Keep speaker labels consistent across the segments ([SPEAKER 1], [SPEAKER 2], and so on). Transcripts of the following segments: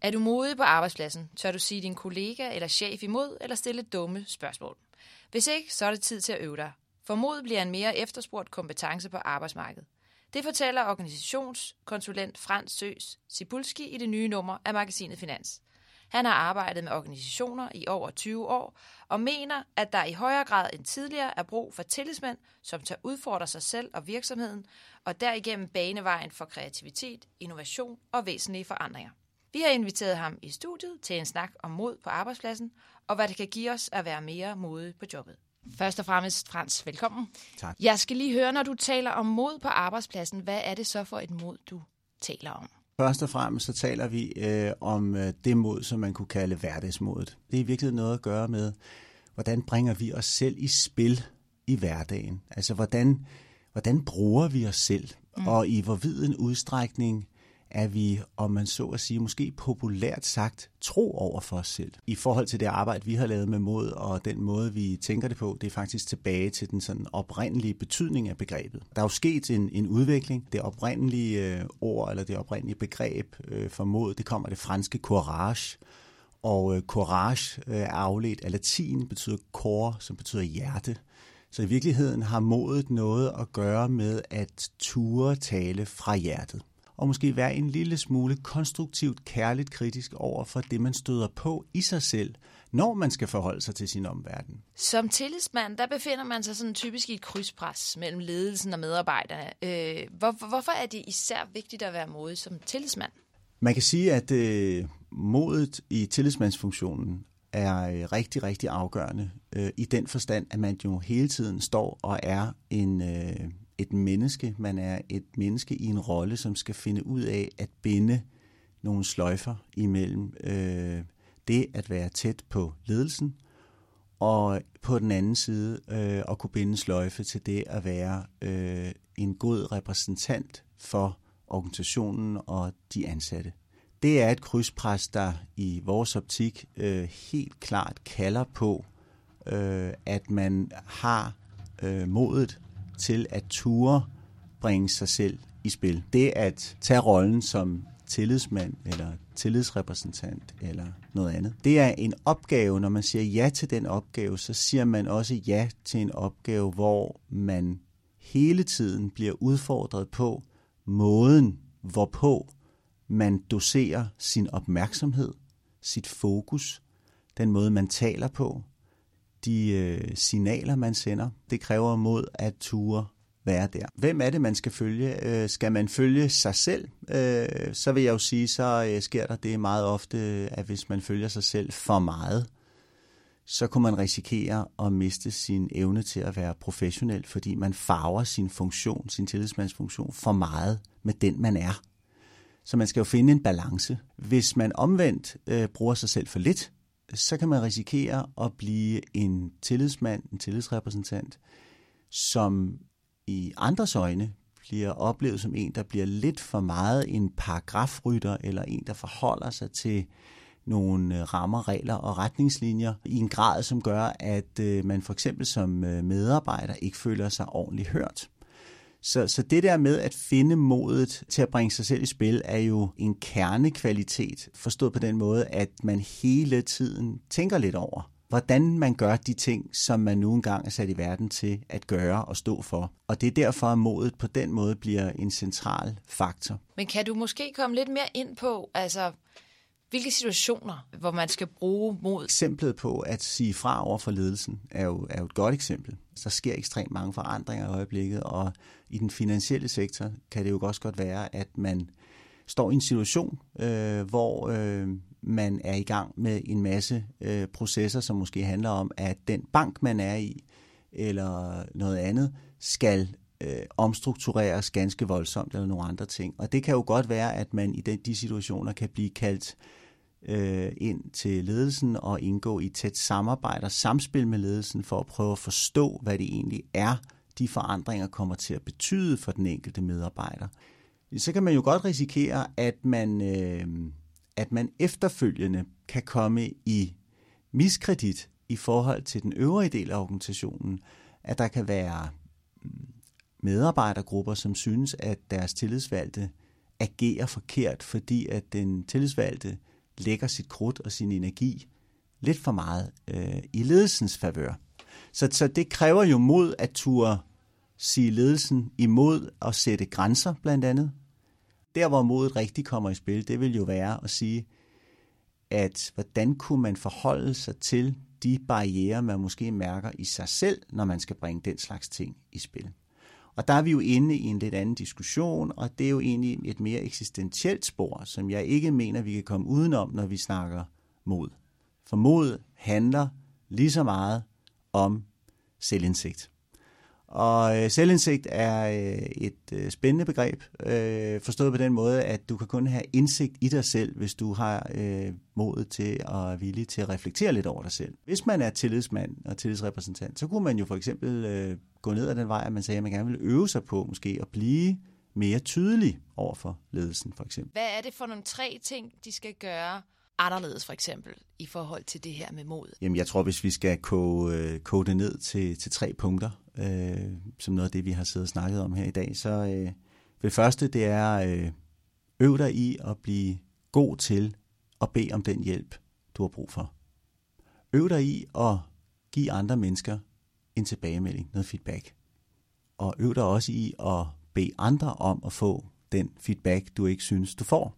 [SPEAKER 1] Er du modig på arbejdspladsen, tør du sige din kollega eller chef imod eller stille dumme spørgsmål. Hvis ikke, så er det tid til at øve dig. For mod bliver en mere efterspurgt kompetence på arbejdsmarkedet. Det fortæller organisationskonsulent Frans Søs Sibulski i det nye nummer af magasinet Finans. Han har arbejdet med organisationer i over 20 år og mener, at der i højere grad end tidligere er brug for tillidsmænd, som tør udfordre sig selv og virksomheden, og derigennem banevejen for kreativitet, innovation og væsentlige forandringer. Vi har inviteret ham i studiet til en snak om mod på arbejdspladsen, og hvad det kan give os at være mere modige på jobbet. Først og fremmest, Frans, velkommen.
[SPEAKER 2] Tak.
[SPEAKER 1] Jeg skal lige høre, når du taler om mod på arbejdspladsen, hvad er det så for et mod, du taler om?
[SPEAKER 2] Først og fremmest så taler vi øh, om øh, det mod, som man kunne kalde hverdagsmodet. Det er virkelig noget at gøre med, hvordan bringer vi os selv i spil i hverdagen? Altså, hvordan, hvordan bruger vi os selv? Mm. Og i hvor vid en udstrækning er vi, om man så at sige, måske populært sagt, tro over for os selv. I forhold til det arbejde, vi har lavet med mod, og den måde, vi tænker det på, det er faktisk tilbage til den sådan oprindelige betydning af begrebet. Der er jo sket en, en udvikling. Det oprindelige øh, ord, eller det oprindelige begreb øh, for mod, det kommer af det franske courage, og øh, courage øh, er afledt af latin, betyder cor, som betyder hjerte. Så i virkeligheden har modet noget at gøre med at ture tale fra hjertet og måske være en lille smule konstruktivt, kærligt kritisk over for det, man støder på i sig selv, når man skal forholde sig til sin omverden.
[SPEAKER 1] Som tillidsmand, der befinder man sig sådan typisk i et krydspres mellem ledelsen og medarbejderne. Øh, hvor, hvorfor er det især vigtigt at være modig som tillidsmand?
[SPEAKER 2] Man kan sige, at øh, modet i tillidsmandsfunktionen er øh, rigtig, rigtig afgørende øh, i den forstand, at man jo hele tiden står og er en, øh, et menneske. Man er et menneske i en rolle, som skal finde ud af at binde nogle sløjfer imellem øh, det at være tæt på ledelsen, og på den anden side øh, at kunne binde sløjfe til det at være øh, en god repræsentant for organisationen og de ansatte. Det er et krydspres, der i vores optik øh, helt klart kalder på, øh, at man har øh, modet til at ture bringe sig selv i spil. Det at tage rollen som tillidsmand eller tillidsrepræsentant eller noget andet. Det er en opgave, når man siger ja til den opgave, så siger man også ja til en opgave, hvor man hele tiden bliver udfordret på måden, hvorpå man doserer sin opmærksomhed, sit fokus, den måde, man taler på, de øh, signaler, man sender. Det kræver mod at ture være der. Hvem er det, man skal følge? Øh, skal man følge sig selv? Øh, så vil jeg jo sige, så øh, sker der det meget ofte, at hvis man følger sig selv for meget, så kunne man risikere at miste sin evne til at være professionel, fordi man farver sin funktion, sin tillidsmandsfunktion, for meget med den, man er. Så man skal jo finde en balance. Hvis man omvendt øh, bruger sig selv for lidt, så kan man risikere at blive en tillidsmand, en tillidsrepræsentant, som i andres øjne bliver oplevet som en, der bliver lidt for meget en paragrafrytter, eller en, der forholder sig til nogle øh, rammer, regler og retningslinjer i en grad, som gør, at øh, man for eksempel som øh, medarbejder ikke føler sig ordentligt hørt. Så, så det der med at finde modet til at bringe sig selv i spil, er jo en kernekvalitet, forstået på den måde, at man hele tiden tænker lidt over, hvordan man gør de ting, som man nu engang er sat i verden til at gøre og stå for. Og det er derfor, at modet på den måde bliver en central faktor.
[SPEAKER 1] Men kan du måske komme lidt mere ind på, altså hvilke situationer, hvor man skal bruge mod?
[SPEAKER 2] Eksemplet på at sige fra over for ledelsen er jo, er jo et godt eksempel. Der sker ekstremt mange forandringer i øjeblikket, og i den finansielle sektor kan det jo også godt være, at man står i en situation, øh, hvor øh, man er i gang med en masse øh, processer, som måske handler om, at den bank, man er i, eller noget andet, skal øh, omstruktureres ganske voldsomt eller nogle andre ting. Og det kan jo godt være, at man i den, de situationer kan blive kaldt øh, ind til ledelsen og indgå i tæt samarbejde og samspil med ledelsen for at prøve at forstå, hvad det egentlig er, de forandringer kommer til at betyde for den enkelte medarbejder. Så kan man jo godt risikere, at man, øh, at man efterfølgende kan komme i miskredit i forhold til den øvrige del af organisationen, at der kan være mm, medarbejdergrupper, som synes, at deres tillidsvalgte agerer forkert, fordi at den tillidsvalgte lægger sit krudt og sin energi lidt for meget øh, i ledelsens favør. Så, så det kræver jo mod at turde sige ledelsen imod at sætte grænser blandt andet. Der hvor modet rigtig kommer i spil, det vil jo være at sige, at hvordan kunne man forholde sig til de barriere, man måske mærker i sig selv, når man skal bringe den slags ting i spil. Og der er vi jo inde i en lidt anden diskussion, og det er jo egentlig et mere eksistentielt spor, som jeg ikke mener, vi kan komme udenom, når vi snakker mod. For mod handler lige så meget om selvindsigt. Og øh, selvindsigt er øh, et øh, spændende begreb, øh, forstået på den måde, at du kan kun have indsigt i dig selv, hvis du har øh, modet til og er villig til at reflektere lidt over dig selv. Hvis man er tillidsmand og tillidsrepræsentant, så kunne man jo for eksempel øh, gå ned ad den vej, at man sagde, at man gerne vil øve sig på måske at blive mere tydelig over for ledelsen for eksempel.
[SPEAKER 1] Hvad er det for nogle tre ting, de skal gøre anderledes for eksempel i forhold til det her med mod?
[SPEAKER 2] Jamen jeg tror, hvis vi skal kode, øh, kode det ned til, til tre punkter, øh, som noget af det, vi har siddet og snakket om her i dag, så øh, det første, det er øh, øv dig i at blive god til at bede om den hjælp, du har brug for. Øv dig i at give andre mennesker en tilbagemelding, noget feedback. Og øv dig også i at bede andre om at få den feedback, du ikke synes, du får.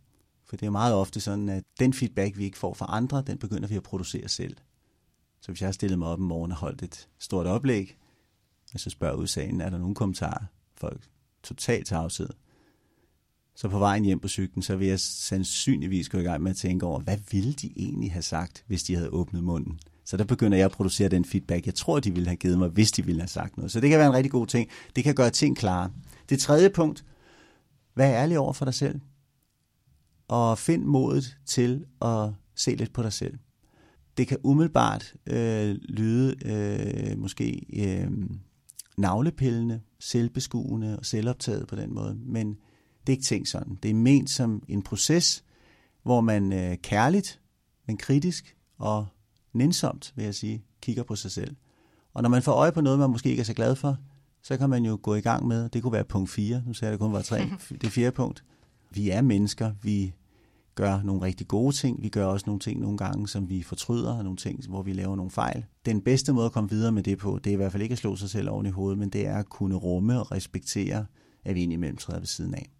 [SPEAKER 2] For det er meget ofte sådan, at den feedback, vi ikke får fra andre, den begynder vi at producere selv. Så hvis jeg har stillet mig op en morgen og holdt et stort oplæg, og så spørger udsagen, er der nogen kommentarer? Folk totalt tavshed. Så på vejen hjem på cyklen, så vil jeg sandsynligvis gå i gang med at tænke over, hvad ville de egentlig have sagt, hvis de havde åbnet munden? Så der begynder jeg at producere den feedback, jeg tror, de ville have givet mig, hvis de ville have sagt noget. Så det kan være en rigtig god ting. Det kan gøre ting klare. Det tredje punkt, vær ærlig over for dig selv og find modet til at se lidt på dig selv. Det kan umiddelbart øh, lyde øh, måske øh, navlepillende, selvbeskuende og selvoptaget på den måde, men det er ikke tænkt sådan. Det er ment som en proces, hvor man øh, kærligt, men kritisk og nænsomt, vil jeg sige, kigger på sig selv. Og når man får øje på noget, man måske ikke er så glad for, så kan man jo gå i gang med, det kunne være punkt 4, nu sagde jeg, det kun var 3, det fjerde punkt. Vi er mennesker, vi gør nogle rigtig gode ting. Vi gør også nogle ting nogle gange, som vi fortryder, og nogle ting, hvor vi laver nogle fejl. Den bedste måde at komme videre med det på, det er i hvert fald ikke at slå sig selv oven i hovedet, men det er at kunne rumme og respektere, at vi indimellem træder ved siden af.